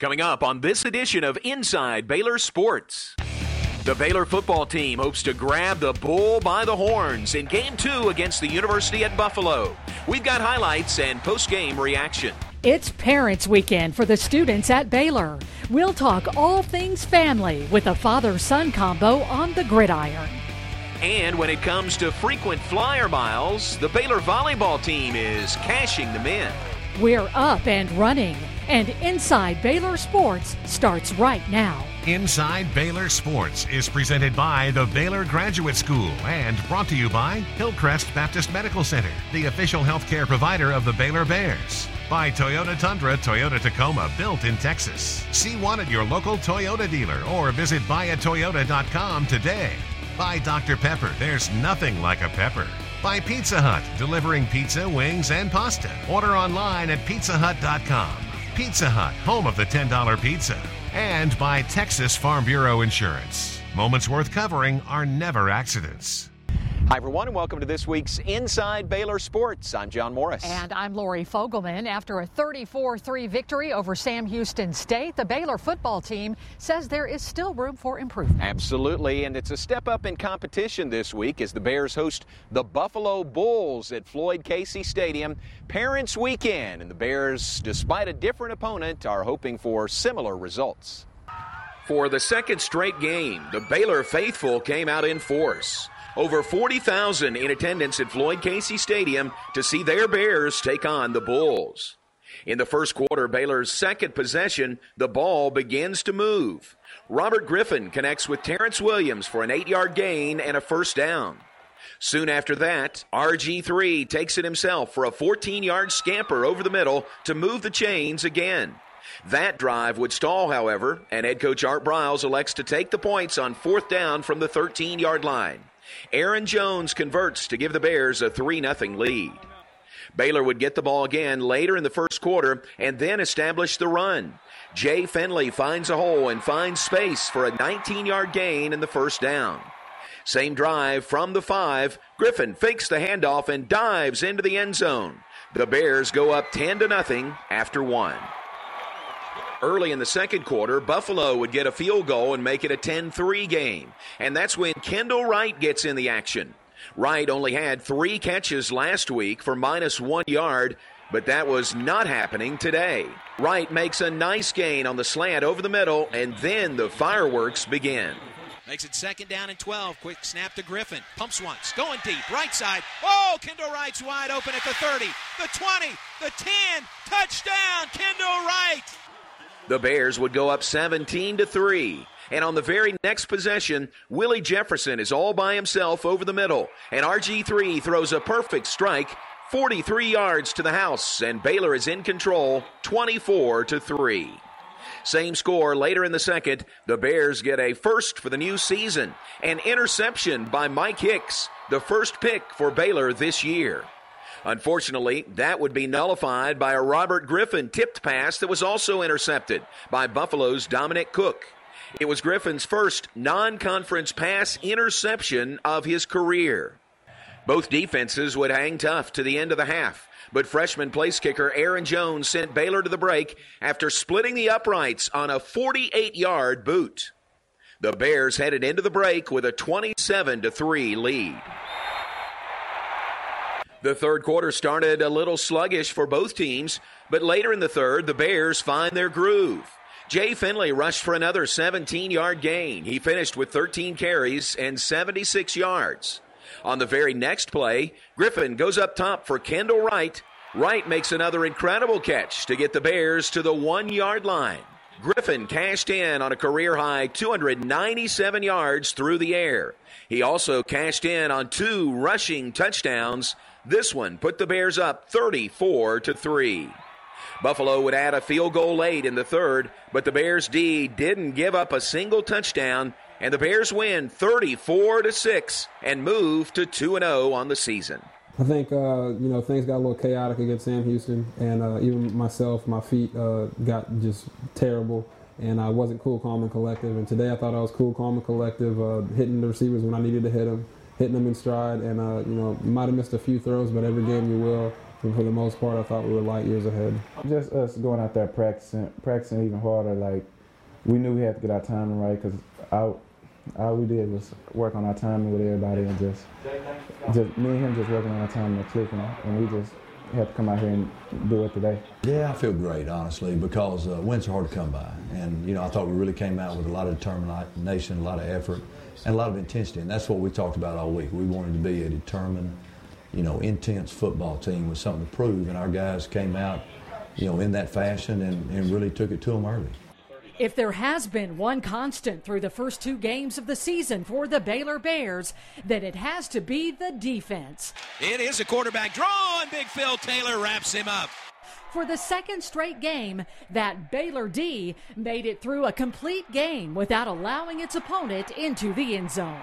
Coming up on this edition of Inside Baylor Sports. The Baylor football team hopes to grab the bull by the horns in game two against the University at Buffalo. We've got highlights and post game reaction. It's Parents Weekend for the students at Baylor. We'll talk all things family with a father son combo on the gridiron. And when it comes to frequent flyer miles, the Baylor volleyball team is cashing them in. We're up and running, and Inside Baylor Sports starts right now. Inside Baylor Sports is presented by the Baylor Graduate School and brought to you by Hillcrest Baptist Medical Center, the official healthcare provider of the Baylor Bears. By Toyota Tundra, Toyota Tacoma, built in Texas. See one at your local Toyota dealer or visit buyatoyota.com today. By Dr. Pepper, there's nothing like a pepper. By Pizza Hut, delivering pizza, wings, and pasta. Order online at pizzahut.com. Pizza Hut, home of the $10 pizza. And by Texas Farm Bureau Insurance. Moments worth covering are never accidents. Hi, everyone, and welcome to this week's Inside Baylor Sports. I'm John Morris. And I'm Lori Fogelman. After a 34 3 victory over Sam Houston State, the Baylor football team says there is still room for improvement. Absolutely, and it's a step up in competition this week as the Bears host the Buffalo Bulls at Floyd Casey Stadium. Parents Weekend, and the Bears, despite a different opponent, are hoping for similar results. For the second straight game, the Baylor faithful came out in force. Over 40,000 in attendance at Floyd Casey Stadium to see their Bears take on the Bulls. In the first quarter, Baylor's second possession, the ball begins to move. Robert Griffin connects with Terrance Williams for an eight yard gain and a first down. Soon after that, RG3 takes it himself for a 14 yard scamper over the middle to move the chains again. That drive would stall, however, and head coach Art Briles elects to take the points on fourth down from the 13 yard line. Aaron Jones converts to give the Bears a 3 0 lead. Baylor would get the ball again later in the first quarter and then establish the run. Jay Finley finds a hole and finds space for a 19 yard gain in the first down. Same drive from the five. Griffin fakes the handoff and dives into the end zone. The Bears go up 10 to nothing after one. Early in the second quarter, Buffalo would get a field goal and make it a 10 3 game. And that's when Kendall Wright gets in the action. Wright only had three catches last week for minus one yard, but that was not happening today. Wright makes a nice gain on the slant over the middle, and then the fireworks begin. Makes it second down and 12. Quick snap to Griffin. Pumps once. Going deep. Right side. Oh, Kendall Wright's wide open at the 30, the 20, the 10. Touchdown, Kendall Wright. The Bears would go up 17 to 3. And on the very next possession, Willie Jefferson is all by himself over the middle. And RG3 throws a perfect strike, 43 yards to the house, and Baylor is in control, 24 to 3. Same score later in the second. The Bears get a first for the new season. An interception by Mike Hicks, the first pick for Baylor this year. Unfortunately, that would be nullified by a Robert Griffin tipped pass that was also intercepted by Buffalo's Dominic Cook. It was Griffin's first non conference pass interception of his career. Both defenses would hang tough to the end of the half, but freshman place kicker Aaron Jones sent Baylor to the break after splitting the uprights on a 48 yard boot. The Bears headed into the break with a 27 3 lead. The third quarter started a little sluggish for both teams, but later in the third, the Bears find their groove. Jay Finley rushed for another 17 yard gain. He finished with 13 carries and 76 yards. On the very next play, Griffin goes up top for Kendall Wright. Wright makes another incredible catch to get the Bears to the one yard line. Griffin cashed in on a career high 297 yards through the air. He also cashed in on two rushing touchdowns. This one put the Bears up 34 to 3. Buffalo would add a field goal late in the third, but the Bears D didn't give up a single touchdown, and the Bears win 34 to 6 and move to 2 and 0 on the season. I think uh, you know things got a little chaotic against Sam Houston, and uh, even myself, my feet uh, got just terrible, and I wasn't cool, calm, and collective. And today I thought I was cool, calm, and collective, uh, hitting the receivers when I needed to hit them, hitting them in stride, and uh, you know might have missed a few throws, but every game you will. And for the most part, I thought we were light years ahead. Just us going out there practicing, practicing even harder. Like we knew we had to get our timing right because all, all we did was work on our timing with everybody and just, just me and him just working on our timing and clicking, and we just had to come out here and do it today. Yeah, I feel great, honestly, because uh, wins are hard to come by. And, you know, I thought we really came out with a lot of determination, a lot of effort, and a lot of intensity. And that's what we talked about all week. We wanted to be a determined, you know, intense football team with something to prove. And our guys came out, you know, in that fashion and, and really took it to them early. If there has been one constant through the first two games of the season for the Baylor Bears, then it has to be the defense. It is a quarterback draw, and Big Phil Taylor wraps him up. For the second straight game, that Baylor D made it through a complete game without allowing its opponent into the end zone.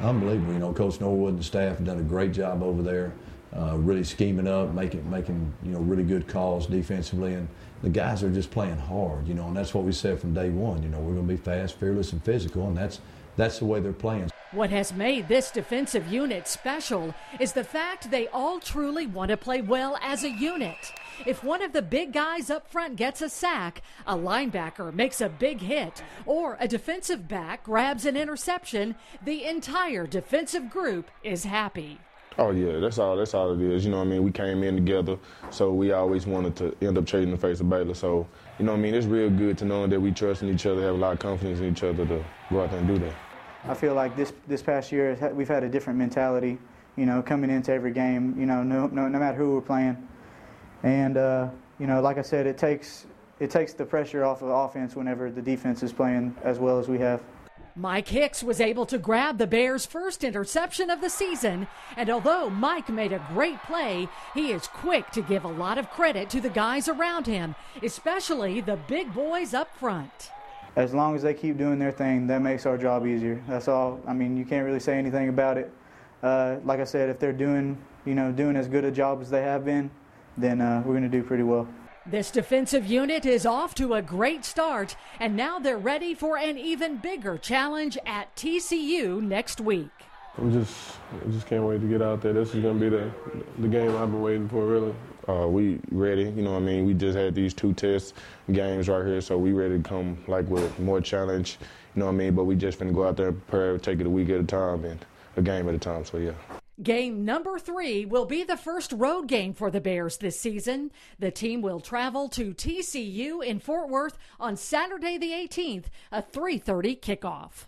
Unbelievable. You know, Coach Norwood and the staff have done a great job over there, uh, really scheming up, making, making, you know, really good calls defensively. And the guys are just playing hard, you know, and that's what we said from day one. You know, we're going to be fast, fearless, and physical, and that's that's the way they're playing. What has made this defensive unit special is the fact they all truly want to play well as a unit. If one of the big guys up front gets a sack, a linebacker makes a big hit, or a defensive back grabs an interception, the entire defensive group is happy. Oh yeah, that's all. That's all it is. You know what I mean? We came in together, so we always wanted to end up trading the face of Baylor. So you know what I mean? It's real good to know that we trust in each other, have a lot of confidence in each other to go out there and do that. I feel like this this past year we've had a different mentality. You know, coming into every game. You know, no no, no matter who we're playing, and uh, you know, like I said, it takes it takes the pressure off of offense whenever the defense is playing as well as we have. Mike Hicks was able to grab the Bears' first interception of the season, and although Mike made a great play, he is quick to give a lot of credit to the guys around him, especially the big boys up front. As long as they keep doing their thing, that makes our job easier. That's all. I mean, you can't really say anything about it. Uh, like I said, if they're doing, you know, doing as good a job as they have been, then uh, we're going to do pretty well. This defensive unit is off to a great start, and now they're ready for an even bigger challenge at TCU next week. I'm just, I just can't wait to get out there. This is going to be the, the game I've been waiting for, really. Uh, we ready, you know what I mean? We just had these two test games right here, so we ready to come like with more challenge, you know what I mean? But we just going to go out there and prepare, take it a week at a time and a game at a time, so yeah. Game number three will be the first road game for the Bears this season. The team will travel to TCU in Fort Worth on Saturday the 18th, a 3:30 kickoff.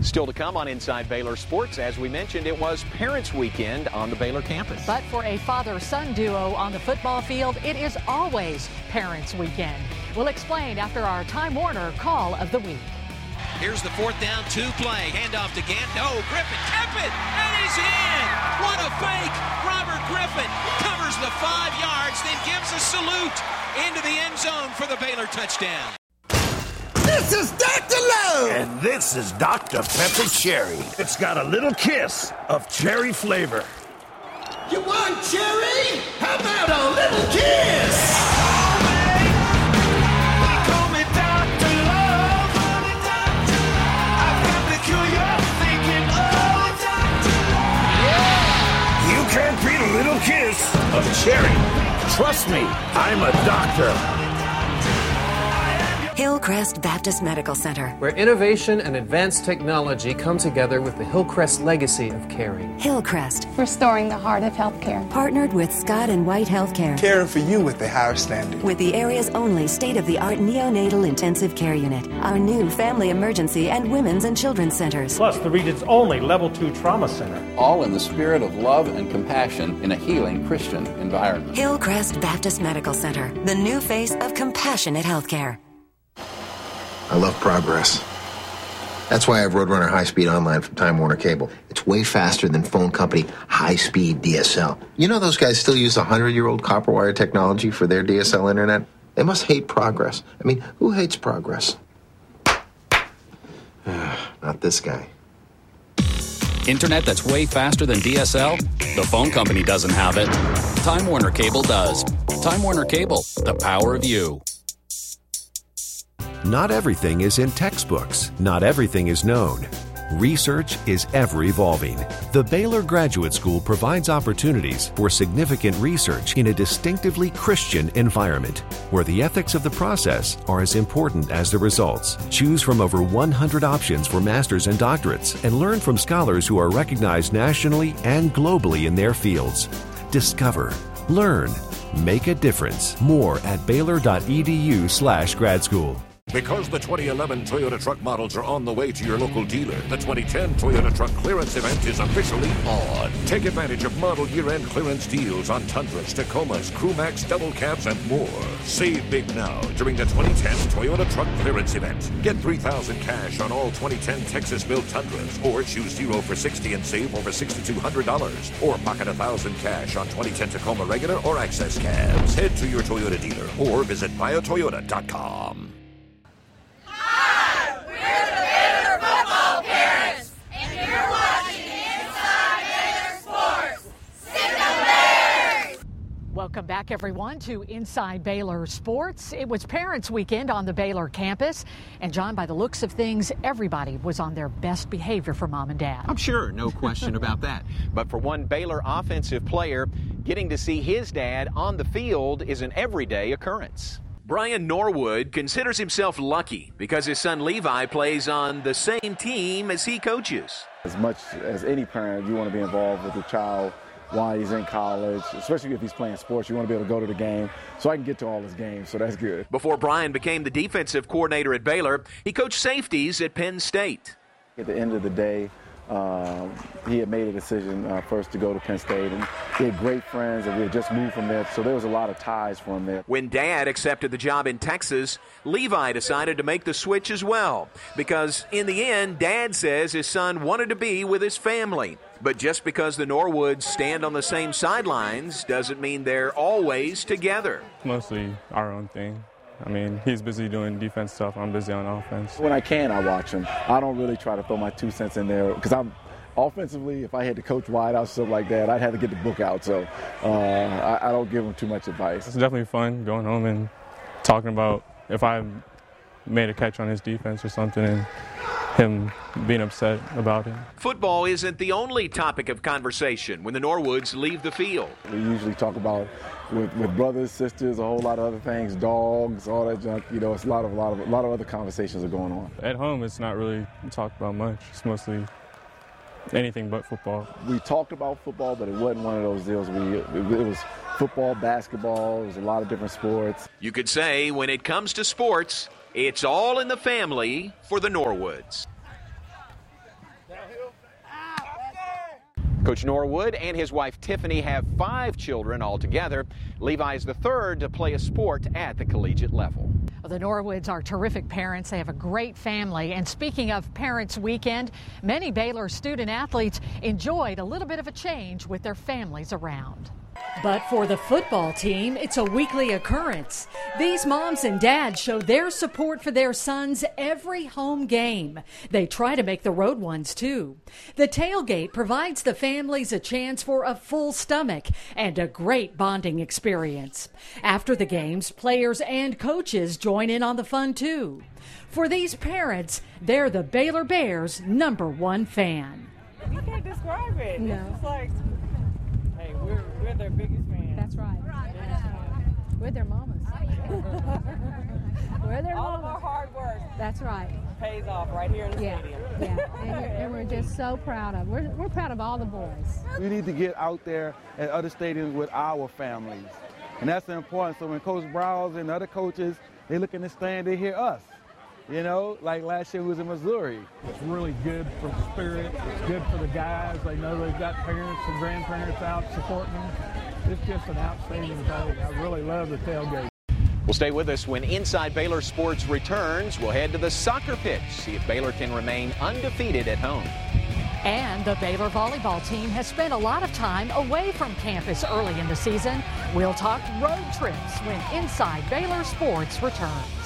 Still to come on Inside Baylor Sports. As we mentioned, it was Parents Weekend on the Baylor campus. But for a father son duo on the football field, it is always Parents Weekend. We'll explain after our Time Warner Call of the Week. Here's the fourth down, two play. Handoff to Gant. No, Griffin kept it, and he's in. What a fake. Robert Griffin covers the five yards, then gives a salute into the end zone for the Baylor touchdown. This is Dr. Love. And this is Dr. Pepper Cherry. It's got a little kiss of cherry flavor. You want cherry? How about cherry. Trust me, I'm a doctor. Hillcrest Baptist Medical Center, where innovation and advanced technology come together with the Hillcrest legacy of caring. Hillcrest, restoring the heart of healthcare. Partnered with Scott and White Healthcare, caring for you with the higher standard. With the area's only state of the art neonatal intensive care unit, our new family emergency and women's and children's centers, plus the region's only level two trauma center. All in the spirit of love and compassion in a healing Christian environment. Hillcrest Baptist Medical Center, the new face of compassionate healthcare. I love progress. That's why I have Roadrunner High Speed Online from Time Warner Cable. It's way faster than phone company high speed DSL. You know those guys still use 100 year old copper wire technology for their DSL internet? They must hate progress. I mean, who hates progress? Not this guy. Internet that's way faster than DSL? The phone company doesn't have it. Time Warner Cable does. Time Warner Cable, the power of you. Not everything is in textbooks. Not everything is known. Research is ever evolving. The Baylor Graduate School provides opportunities for significant research in a distinctively Christian environment, where the ethics of the process are as important as the results. Choose from over 100 options for masters and doctorates and learn from scholars who are recognized nationally and globally in their fields. Discover, learn, make a difference. More at baylor.edu/slash grad school. Because the 2011 Toyota truck models are on the way to your local dealer, the 2010 Toyota truck clearance event is officially on. Take advantage of model year-end clearance deals on Tundras, Tacomas, Crewmax, double cabs, and more. Save big now during the 2010 Toyota truck clearance event. Get 3000 cash on all 2010 Texas-built Tundras, or choose 0 for 60 and save over $6,200, or pocket 1000 cash on 2010 Tacoma regular or access cabs. Head to your Toyota dealer or visit buyatoyota.com. Welcome back, everyone, to Inside Baylor Sports. It was Parents Weekend on the Baylor campus. And, John, by the looks of things, everybody was on their best behavior for mom and dad. I'm sure, no question about that. But for one Baylor offensive player, getting to see his dad on the field is an everyday occurrence. Brian Norwood considers himself lucky because his son Levi plays on the same team as he coaches. As much as any parent, you want to be involved with your child while he's in college, especially if he's playing sports. You want to be able to go to the game. So I can get to all his games, so that's good. Before Brian became the defensive coordinator at Baylor, he coached safeties at Penn State. At the end of the day, uh, he had made a decision uh, first to go to Penn State, and he had great friends, and we had just moved from there, so there was a lot of ties for him there. When Dad accepted the job in Texas, Levi decided to make the switch as well, because in the end, Dad says his son wanted to be with his family. But just because the Norwoods stand on the same sidelines doesn't mean they're always together. Mostly our own thing. I mean, he's busy doing defense stuff. I'm busy on offense. When I can, I watch him. I don't really try to throw my two cents in there because I'm offensively. If I had to coach wide wideouts stuff like that, I'd have to get the book out. So uh, I, I don't give him too much advice. It's definitely fun going home and talking about if I made a catch on his defense or something and him being upset about it. Football isn't the only topic of conversation when the Norwoods leave the field. We usually talk about with, with brothers, sisters, a whole lot of other things, dogs, all that junk. You know, it's a lot of a lot of a lot of other conversations are going on. At home, it's not really talked about much. It's mostly anything but football. We talked about football, but it wasn't one of those deals. We it, it was football, basketball. It was a lot of different sports. You could say when it comes to sports, it's all in the family for the Norwoods. Coach Norwood and his wife Tiffany have five children altogether. Levi is the third to play a sport at the collegiate level. Well, the Norwoods are terrific parents. They have a great family. And speaking of Parents Weekend, many Baylor student athletes enjoyed a little bit of a change with their families around. But for the football team, it's a weekly occurrence. These moms and dads show their support for their sons every home game. They try to make the road ones too. The tailgate provides the families a chance for a full stomach and a great bonding experience. After the games, players and coaches join in on the fun too. For these parents, they're the Baylor Bears' number one fan. You can't describe it. No. It's like, hey, we're, we're their biggest fans. That's right. We're their mamas. We're their All mamas. of our hard work That's right. pays off right here in the Yeah, stadium. yeah. And, we're, and we're just so proud of. We're we're proud of all the boys. We need to get out there at other stadiums with our families. And that's important. So when Coach Briles and other coaches, they look in the stand, they hear us. You know, like last year we was in Missouri. It's really good for the spirit. It's good for the guys. They know they've got parents and grandparents out supporting them. It's just an outstanding thing. I really love the tailgate. Well, stay with us when Inside Baylor Sports returns. We'll head to the soccer pitch, see if Baylor can remain undefeated at home. And the Baylor volleyball team has spent a lot of time away from campus early in the season. We'll talk road trips when Inside Baylor Sports returns.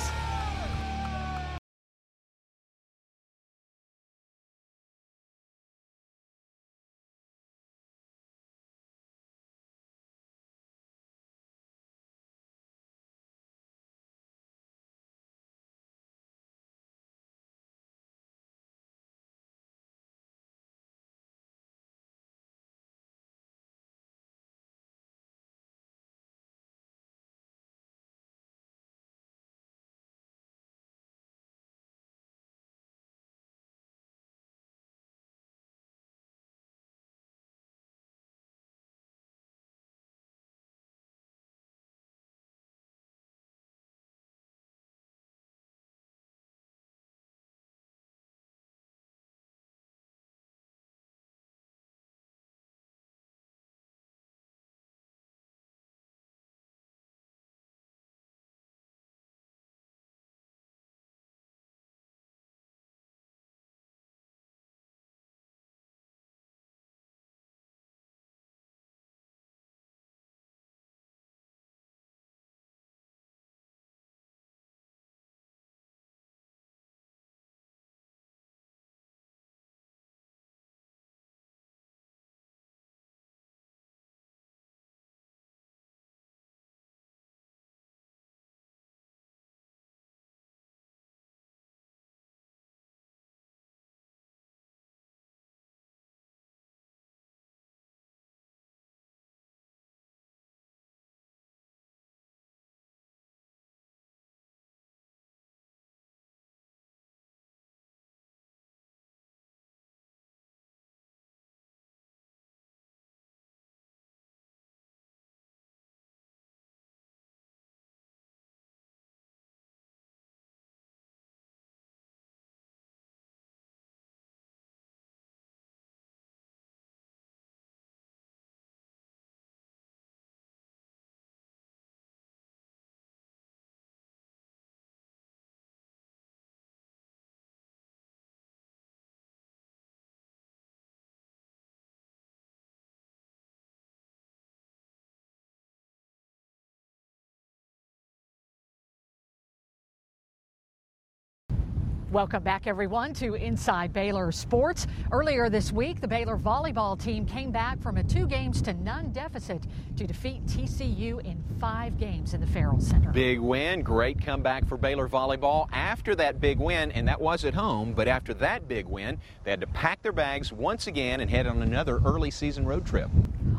Welcome back, everyone, to Inside Baylor Sports. Earlier this week, the Baylor volleyball team came back from a two games to none deficit to defeat TCU in five games in the Ferrell Center. Big win, great comeback for Baylor volleyball. After that big win, and that was at home, but after that big win, they had to pack their bags once again and head on another early season road trip.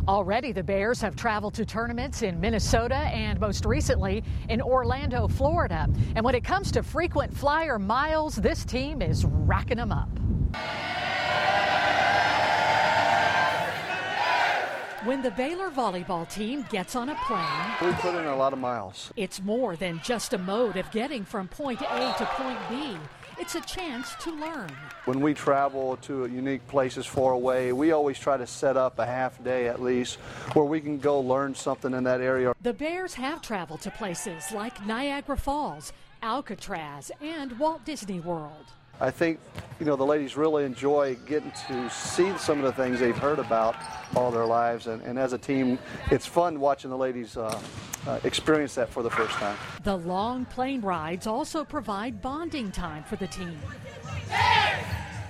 Already, the Bears have traveled to tournaments in Minnesota and most recently in Orlando, Florida. And when it comes to frequent flyer miles, this team is racking them up. When the Baylor volleyball team gets on a plane, we put in a lot of miles. It's more than just a mode of getting from point A to point B. It's a chance to learn. When we travel to unique places far away, we always try to set up a half day at least where we can go learn something in that area. The Bears have traveled to places like Niagara Falls, Alcatraz, and Walt Disney World. I think, you know, the ladies really enjoy getting to see some of the things they've heard about all their lives. And, and as a team, it's fun watching the ladies uh, uh, experience that for the first time. The long plane rides also provide bonding time for the team.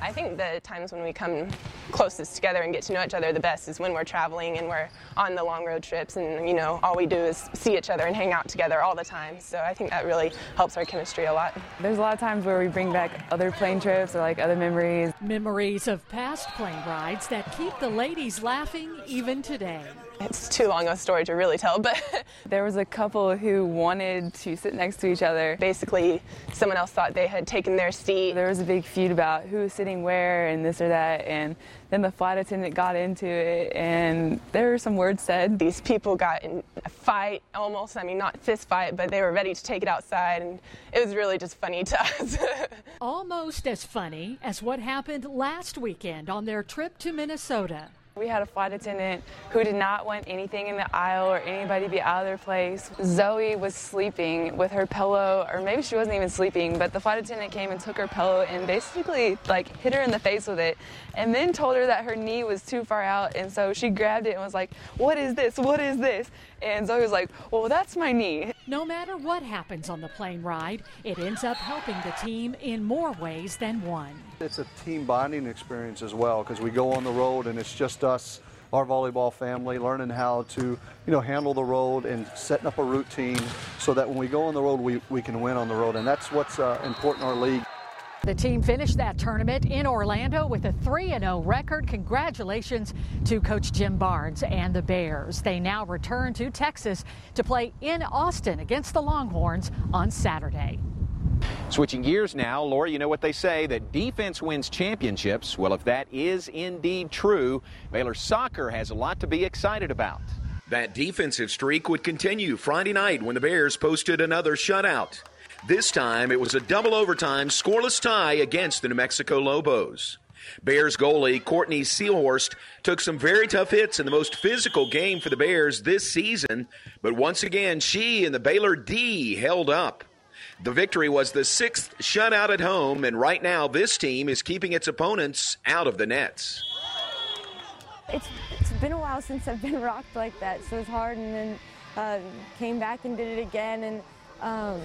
I think the times when we come closest together and get to know each other the best is when we're traveling and we're on the long road trips and you know all we do is see each other and hang out together all the time. So i think that really helps our chemistry a lot. There's a lot of times where we bring back other plane trips or like other memories. Memories of past plane rides that keep the ladies laughing even today it's too long a story to really tell, but there was a couple who wanted to sit next to each other. Basically, someone else thought they had taken their seat. There was a big feud about who was sitting where and this or that, and then the flight attendant got into it, and there were some words said. These people got in a fight almost. I mean, not fist fight, but they were ready to take it outside, and it was really just funny to us. Almost as funny as what happened last weekend on their trip to Minnesota. We had a flight attendant who did not want anything in the aisle or anybody to be out of their place. Zoe was sleeping with her pillow, or maybe she wasn't even sleeping, but the flight attendant came and took her pillow and basically like hit her in the face with it and then told her that her knee was too far out and so she grabbed it and was like, "What is this? What is this?" And Zoe was like, "Well, that's my knee." No matter what happens on the plane ride, it ends up helping the team in more ways than one. It's a team bonding experience as well because we go on the road and it's just us, our volleyball family, learning how to, you know, handle the road and setting up a routine so that when we go on the road, we, we can win on the road. And that's what's uh, important in our league. The team finished that tournament in Orlando with a 3 0 record. Congratulations to Coach Jim Barnes and the Bears. They now return to Texas to play in Austin against the Longhorns on Saturday. Switching gears now, Lori, you know what they say that defense wins championships. Well, if that is indeed true, Baylor soccer has a lot to be excited about. That defensive streak would continue Friday night when the Bears posted another shutout. This time it was a double overtime scoreless tie against the New Mexico Lobos. Bears goalie Courtney Seelhorst took some very tough hits in the most physical game for the Bears this season, but once again she and the Baylor D held up. The victory was the sixth shutout at home, and right now this team is keeping its opponents out of the nets. It's, it's been a while since I've been rocked like that, so it's hard, and then uh, came back and did it again, and um,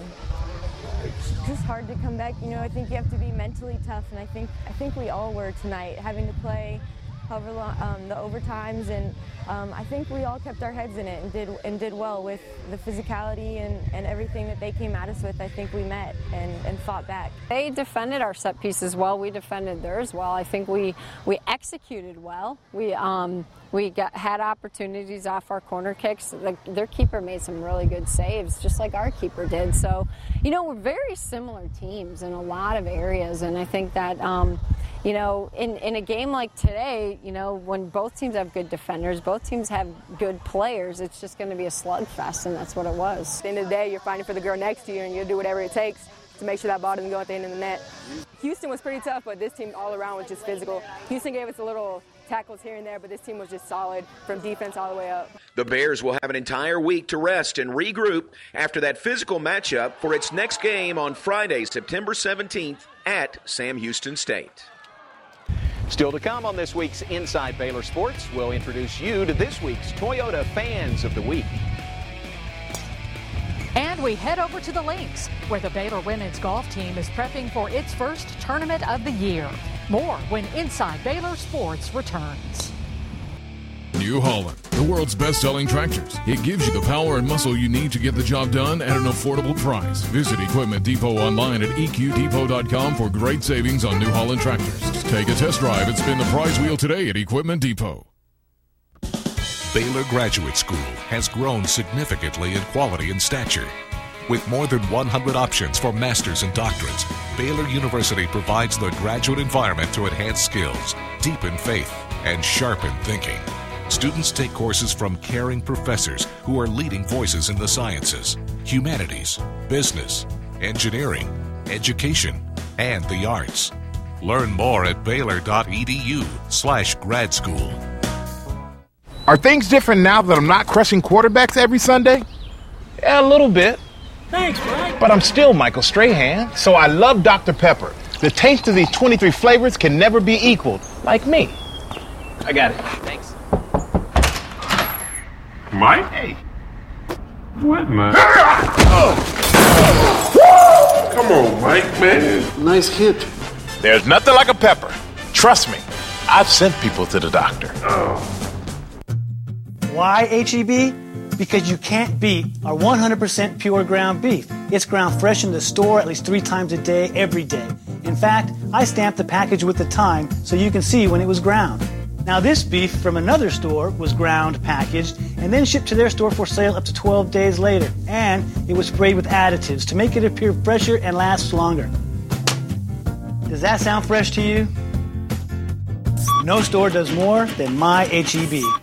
it's just hard to come back. You know, I think you have to be mentally tough, and I think I think we all were tonight, having to play however long, um, the overtimes, and um, I think we all kept our heads in it and did and did well with the physicality and, and everything that they came at us with. I think we met and, and fought back. They defended our set pieces well. We defended theirs well. I think we we executed well. We um, we got, had opportunities off our corner kicks. their keeper made some really good saves, just like our keeper did. So, you know, we're very similar teams in a lot of areas, and I think that. Um, you know, in, in a game like today, you know, when both teams have good defenders, both teams have good players, it's just going to be a slugfest, and that's what it was. At the end of the day, you're fighting for the girl next to you, and you'll do whatever it takes to make sure that ball doesn't go at the end of the net. Houston was pretty tough, but this team all around was just physical. Houston gave us a little tackles here and there, but this team was just solid from defense all the way up. The Bears will have an entire week to rest and regroup after that physical matchup for its next game on Friday, September 17th at Sam Houston State. Still to come on this week's Inside Baylor Sports, we'll introduce you to this week's Toyota Fans of the Week. And we head over to the links, where the Baylor women's golf team is prepping for its first tournament of the year. More when Inside Baylor Sports returns. New Holland, the world's best selling tractors. It gives you the power and muscle you need to get the job done at an affordable price. Visit Equipment Depot online at eqdepot.com for great savings on New Holland tractors. Take a test drive and spin the prize wheel today at Equipment Depot. Baylor Graduate School has grown significantly in quality and stature. With more than 100 options for masters and doctorates, Baylor University provides the graduate environment to enhance skills, deepen faith, and sharpen thinking. Students take courses from caring professors who are leading voices in the sciences, humanities, business, engineering, education, and the arts. Learn more at baylor.edu slash grad school. Are things different now that I'm not crushing quarterbacks every Sunday? Yeah, a little bit. Thanks, Mike. But I'm still Michael Strahan, so I love Dr. Pepper. The taste of these 23 flavors can never be equaled, like me. I got it. Thanks. Mike? Hey. What, man? Oh! Come on, Mike, man. Nice hit. There's nothing like a pepper. Trust me, I've sent people to the doctor. Oh. Why HEB? Because you can't beat our 100% pure ground beef. It's ground fresh in the store at least three times a day, every day. In fact, I stamped the package with the time so you can see when it was ground. Now, this beef from another store was ground, packaged, and then shipped to their store for sale up to 12 days later. And it was sprayed with additives to make it appear fresher and last longer. Does that sound fresh to you? No store does more than my HEB.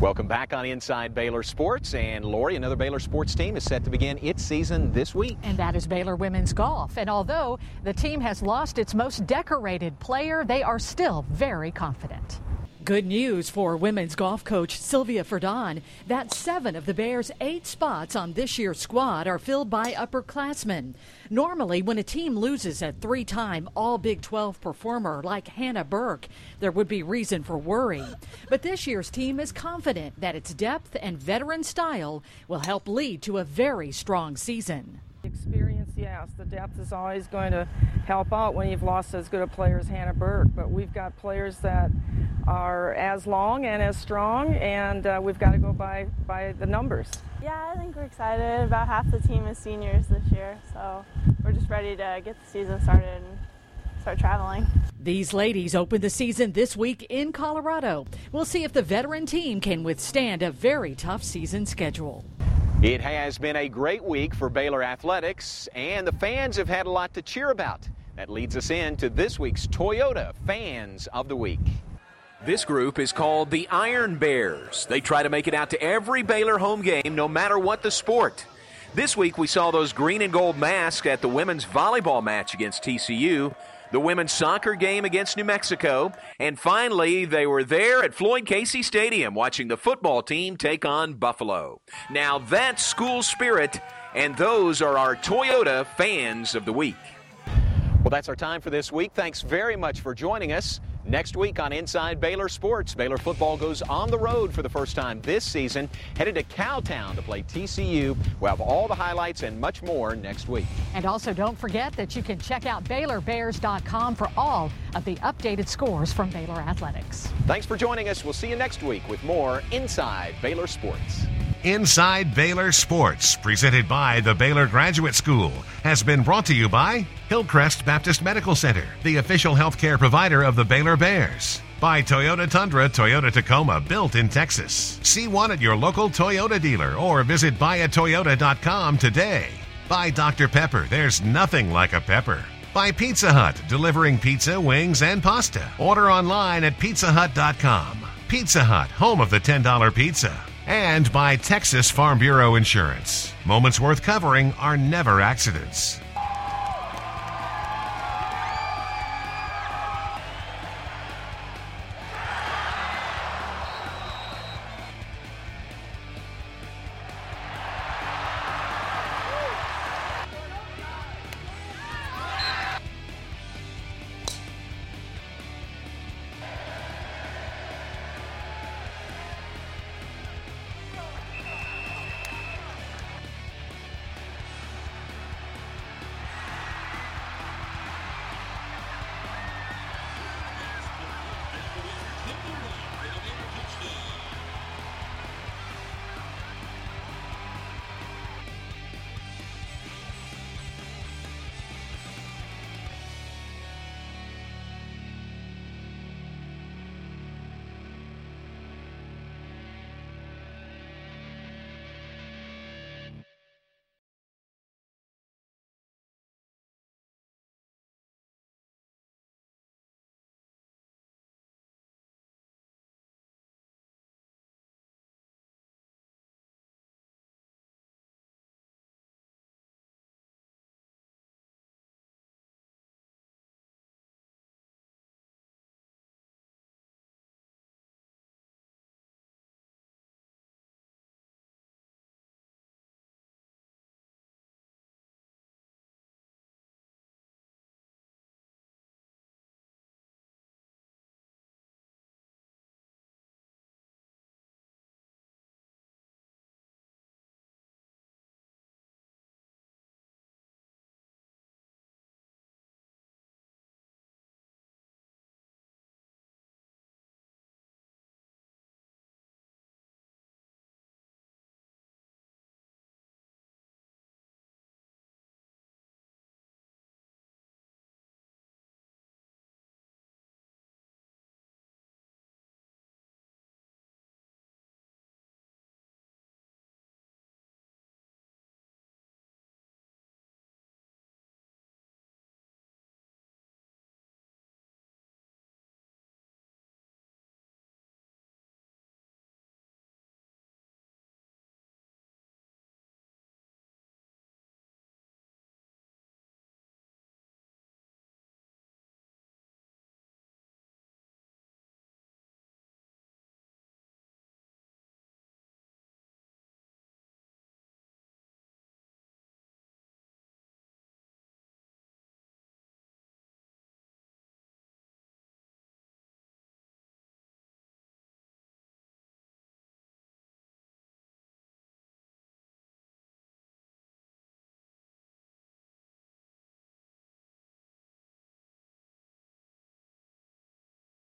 Welcome back on Inside Baylor Sports. And Lori, another Baylor sports team is set to begin its season this week. And that is Baylor women's golf. And although the team has lost its most decorated player, they are still very confident. Good news for women's golf coach Sylvia Ferdon that seven of the Bears' eight spots on this year's squad are filled by upperclassmen. Normally, when a team loses a three time All Big 12 performer like Hannah Burke, there would be reason for worry. But this year's team is confident that its depth and veteran style will help lead to a very strong season. Experience, yes. The depth is always going to help out when you've lost as good a player as Hannah Burke. But we've got players that are as long and as strong, and uh, we've got to go by, by the numbers. Yeah, I think we're excited. About half the team is seniors this year, so we're just ready to get the season started and start traveling. These ladies open the season this week in Colorado. We'll see if the veteran team can withstand a very tough season schedule. It has been a great week for Baylor Athletics, and the fans have had a lot to cheer about. That leads us into this week's Toyota Fans of the Week. This group is called the Iron Bears. They try to make it out to every Baylor home game, no matter what the sport. This week we saw those green and gold masks at the women's volleyball match against TCU, the women's soccer game against New Mexico, and finally they were there at Floyd Casey Stadium watching the football team take on Buffalo. Now that's school spirit, and those are our Toyota fans of the week. Well, that's our time for this week. Thanks very much for joining us. Next week on Inside Baylor Sports, Baylor football goes on the road for the first time this season, headed to Cowtown to play TCU. We'll have all the highlights and much more next week. And also don't forget that you can check out BaylorBears.com for all of the updated scores from Baylor Athletics. Thanks for joining us. We'll see you next week with more Inside Baylor Sports. Inside Baylor Sports, presented by the Baylor Graduate School, has been brought to you by Hillcrest Baptist Medical Center, the official healthcare provider of the Baylor Bears. By Toyota Tundra, Toyota Tacoma, built in Texas. See one at your local Toyota dealer or visit buyatoyota.com today. By Dr. Pepper, there's nothing like a pepper. By Pizza Hut, delivering pizza, wings, and pasta. Order online at pizzahut.com. Pizza Hut, home of the $10 pizza and by Texas Farm Bureau Insurance. Moments worth covering are never accidents.